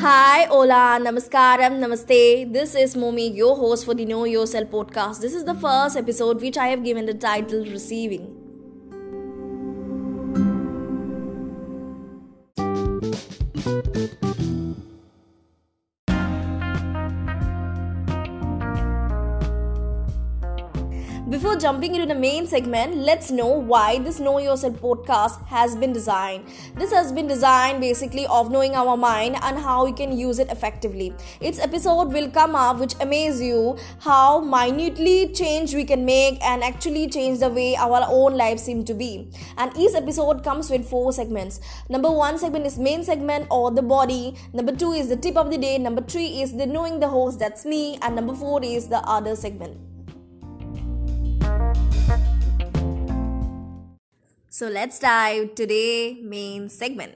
Hi, hola, namaskaram, namaste. This is Momi, your host for the Know Yourself podcast. This is the first episode which I have given the title Receiving. Before jumping into the main segment, let's know why this Know Yourself podcast has been designed. This has been designed basically of knowing our mind and how we can use it effectively. Its episode will come up which amaze you how minutely change we can make and actually change the way our own lives seem to be. And each episode comes with four segments. Number one segment is main segment or the body. Number two is the tip of the day. Number three is the knowing the host, that's me. And number four is the other segment. So let's dive today main segment.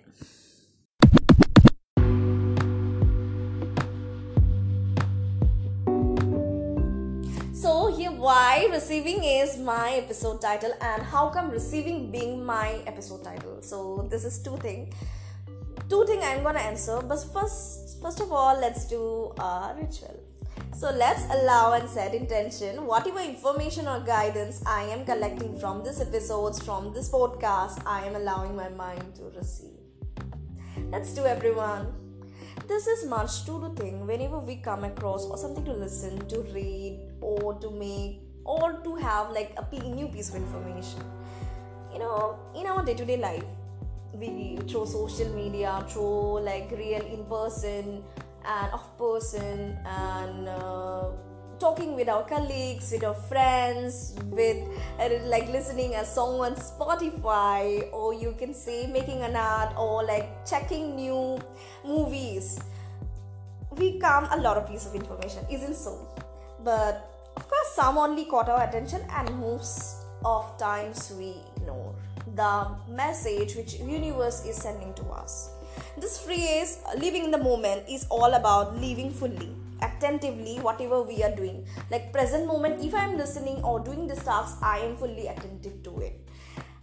So here why receiving is my episode title and how come receiving being my episode title. So this is two thing. Two thing I'm gonna answer, but first first of all let's do a ritual. So let's allow and set intention. Whatever information or guidance I am collecting from this episodes, from this podcast, I am allowing my mind to receive. Let's do everyone. This is much to do thing whenever we come across or something to listen, to read, or to make, or to have like a new piece of information. You know, in our day-to-day life, we through social media, through like real in person and of person and uh, talking with our colleagues with our friends with uh, like listening a song on spotify or you can say making an art or like checking new movies. We come a lot of piece of information isn't so? But of course some only caught our attention and most of times we ignore the message which universe is sending to us this phrase, living in the moment, is all about living fully, attentively, whatever we are doing. Like present moment, if I am listening or doing this task, I am fully attentive to it.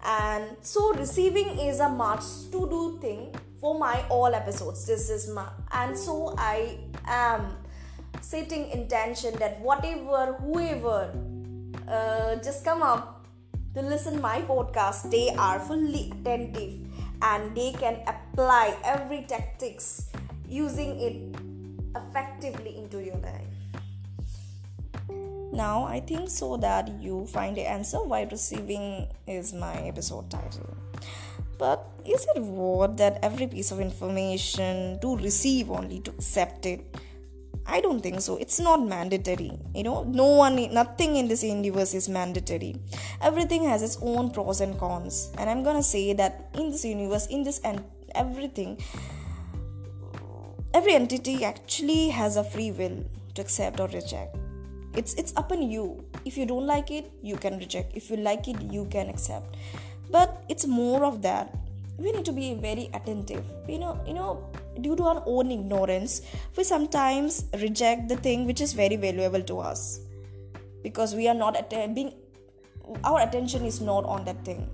And so, receiving is a much to do thing for my all episodes. This is my, and so I am setting intention that whatever, whoever, uh, just come up to listen my podcast, they are fully attentive and they can apply every tactics using it effectively into your life. Now i think so that you find the answer why receiving is my episode title. But is it worth that every piece of information to receive only to accept it I don't think so. It's not mandatory. You know, no one, nothing in this universe is mandatory. Everything has its own pros and cons. And I'm gonna say that in this universe, in this and everything, every entity actually has a free will to accept or reject. It's it's up on you. If you don't like it, you can reject. If you like it, you can accept. But it's more of that. We need to be very attentive. You know, you know due to our own ignorance, we sometimes reject the thing which is very valuable to us because we are not being our attention is not on that thing.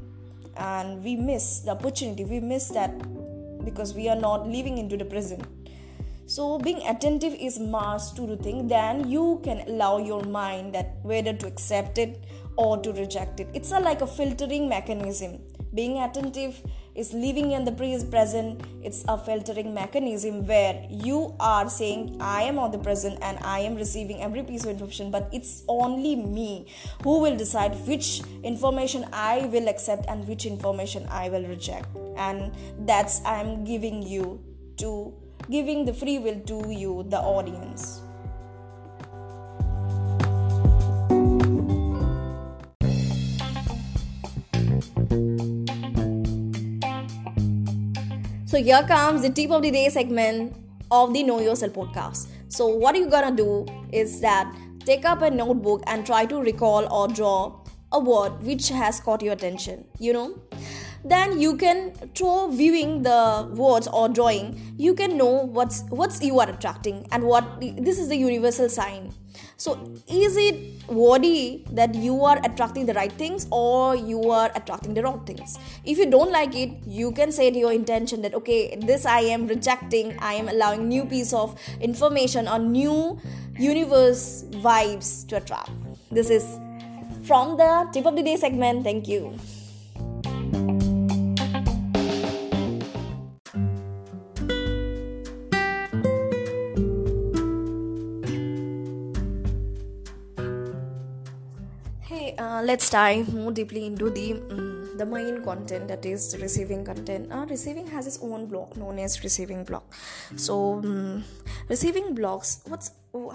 And we miss the opportunity we miss that because we are not living into the present. So being attentive is must to the thing then you can allow your mind that whether to accept it or to reject it. It's like a filtering mechanism. Being attentive is living in the present. It's a filtering mechanism where you are saying i am on the present and i am receiving every piece of information but it's only me who will decide which information i will accept and which information i will reject. And that's i'm giving you to giving the free will to you the audience So here comes the tip of the day segment of the Know Yourself podcast. So what you're gonna do is that take up a notebook and try to recall or draw a word which has caught your attention. You know, then you can through viewing the words or drawing, you can know what's what's you are attracting and what this is the universal sign. so is it worthy that you are attracting the right things or you are attracting the wrong things? If you don't like it you can say to your intention that okay this i am rejecting i am allowing new piece of information or new universe vibes to attract. This is from the tip of the day segment. Thank you let's dive more deeply into the um, the main content that is receiving content. Uh, receiving has its own block known as receiving block. So um, receiving blocks, what's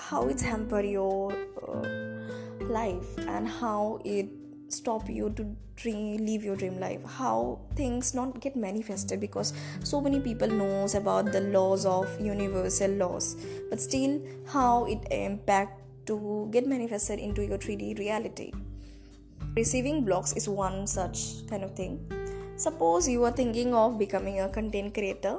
how it hamper your uh, life and how it stop you to dream, live your dream life how things not get manifested because so many people knows about the laws of universal laws but still how it impact to get manifested into your 3d reality Receiving blocks is one such kind of thing. Suppose you are thinking of becoming a content creator,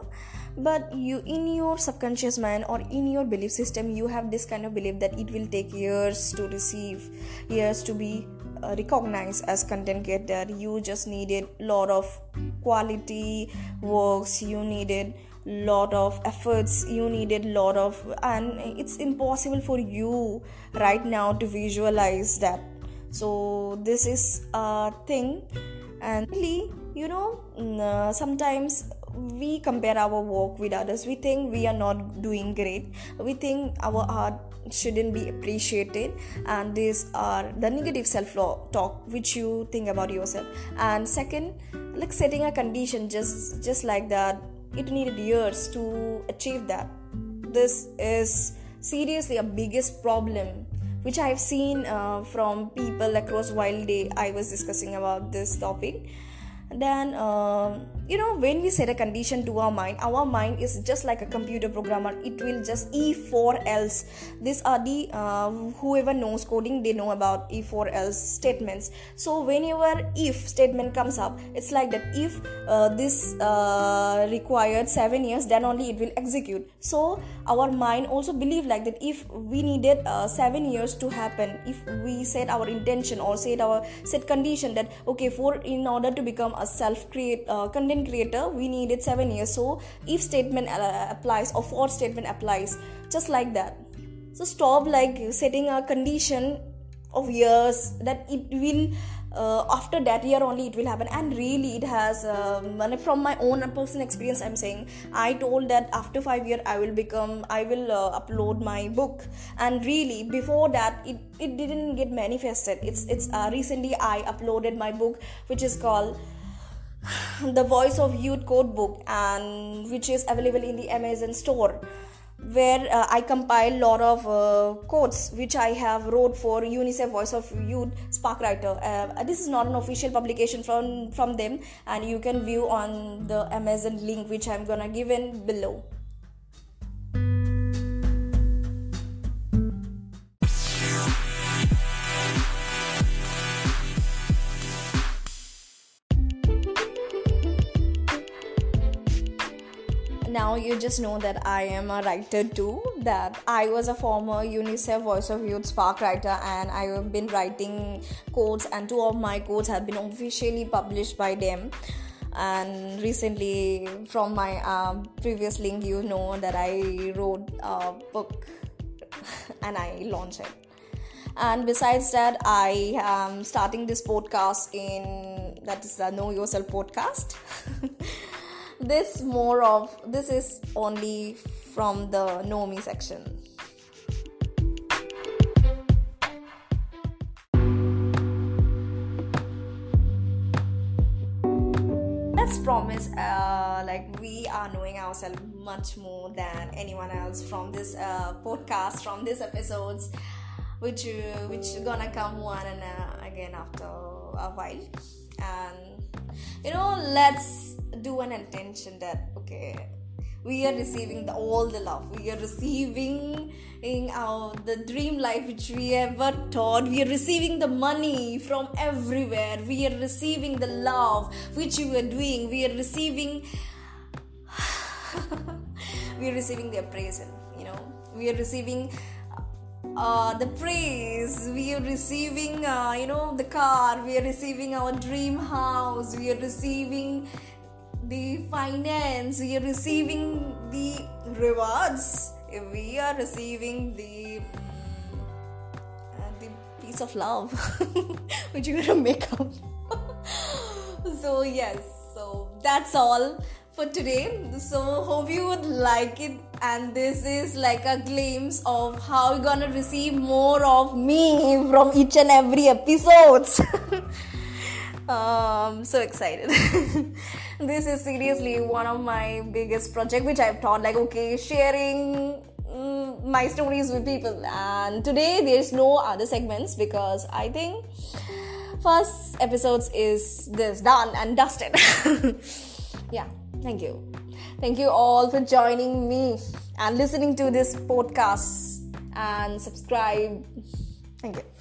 but you in your subconscious mind or in your belief system you have this kind of belief that it will take years to receive, years to be uh, recognized as content creator. You just needed lot of quality works. You needed lot of efforts you needed lot of and it's impossible for you right now to visualize that so this is a thing. And really you know mm, uh, sometimes we compare our work with others. We think we are not doing great. We think our art shouldn't be appreciated. And these are the negative self talk which you think about yourself. And second like setting a condition just just like that it needed years to achieve that. This is seriously a biggest problem which I have seen uh, from people across Wild Day. I was discussing about this topic. Then uh, you know when we set a condition to our mind our mind is just like a computer programmer. It will just e for else these are the uh, whoever knows coding they know about e for else statements. So whenever if statement comes up it's like that if uh, this uh, required 7 years then only it will execute. So our mind also believe like that if we needed uh, 7 years to happen if we set our intention or set our set condition that okay for in order to become a self create uh, content creator we needed seven years. So if statement uh, applies or for statement applies just like that. So stop like setting a condition of years that it will uh, after that year only it will happen. And really it has um, from my own personal experience i'm saying i told that after five year i will become i will uh, upload my book. And really before that it, it didn't get manifested. It's it's uh, recently i uploaded my book which is called the voice of youth quotebook and which is available in the amazon store where uh, i compile lot of uh, quotes which i have wrote for unicef voice of youth sparkwriter uh, this is not an official publication from from them and you can view on the amazon link which i'm gonna give in below you just know that I am a writer too. That I was a former UNICEF Voice of Youth Spark writer, and I have been writing quotes, and two of my quotes have been officially published by them. And recently, from my um, previous link, you know that I wrote a book and I launched it. And besides that, I am starting this podcast in that is the Know Yourself podcast. this more of this is only from the know me section. Let's promise uh, like we are knowing ourselves much more than anyone else from this uh, podcast from these episodes which uh, which gonna come one and uh, again after a while. And you know let's do an intention that okay we are receiving the, all the love. We are receiving in our the dream life which we ever thought. We are receiving the money from everywhere. We are receiving the love which we are doing. We are receiving we are receiving the appraisal you know. We are receiving uh, the praise. We are receiving uh, you know the car. We are receiving our dream house. We are receiving the finance. We are receiving the rewards. We are receiving the uh, the piece of love which you're gonna make up. So yes. So that's all for today. So hope you would like it. And this is like a glimpse of how you're gonna receive more of me from each and every episodes. Um so excited. This is seriously one of my biggest project which i've thought like okay sharing mm, my stories with people. And today there's no other segments because i think first episodes is this done and dusted. Yeah Thank you. Thank you all for joining me and listening to this podcast and subscribe. Thank you.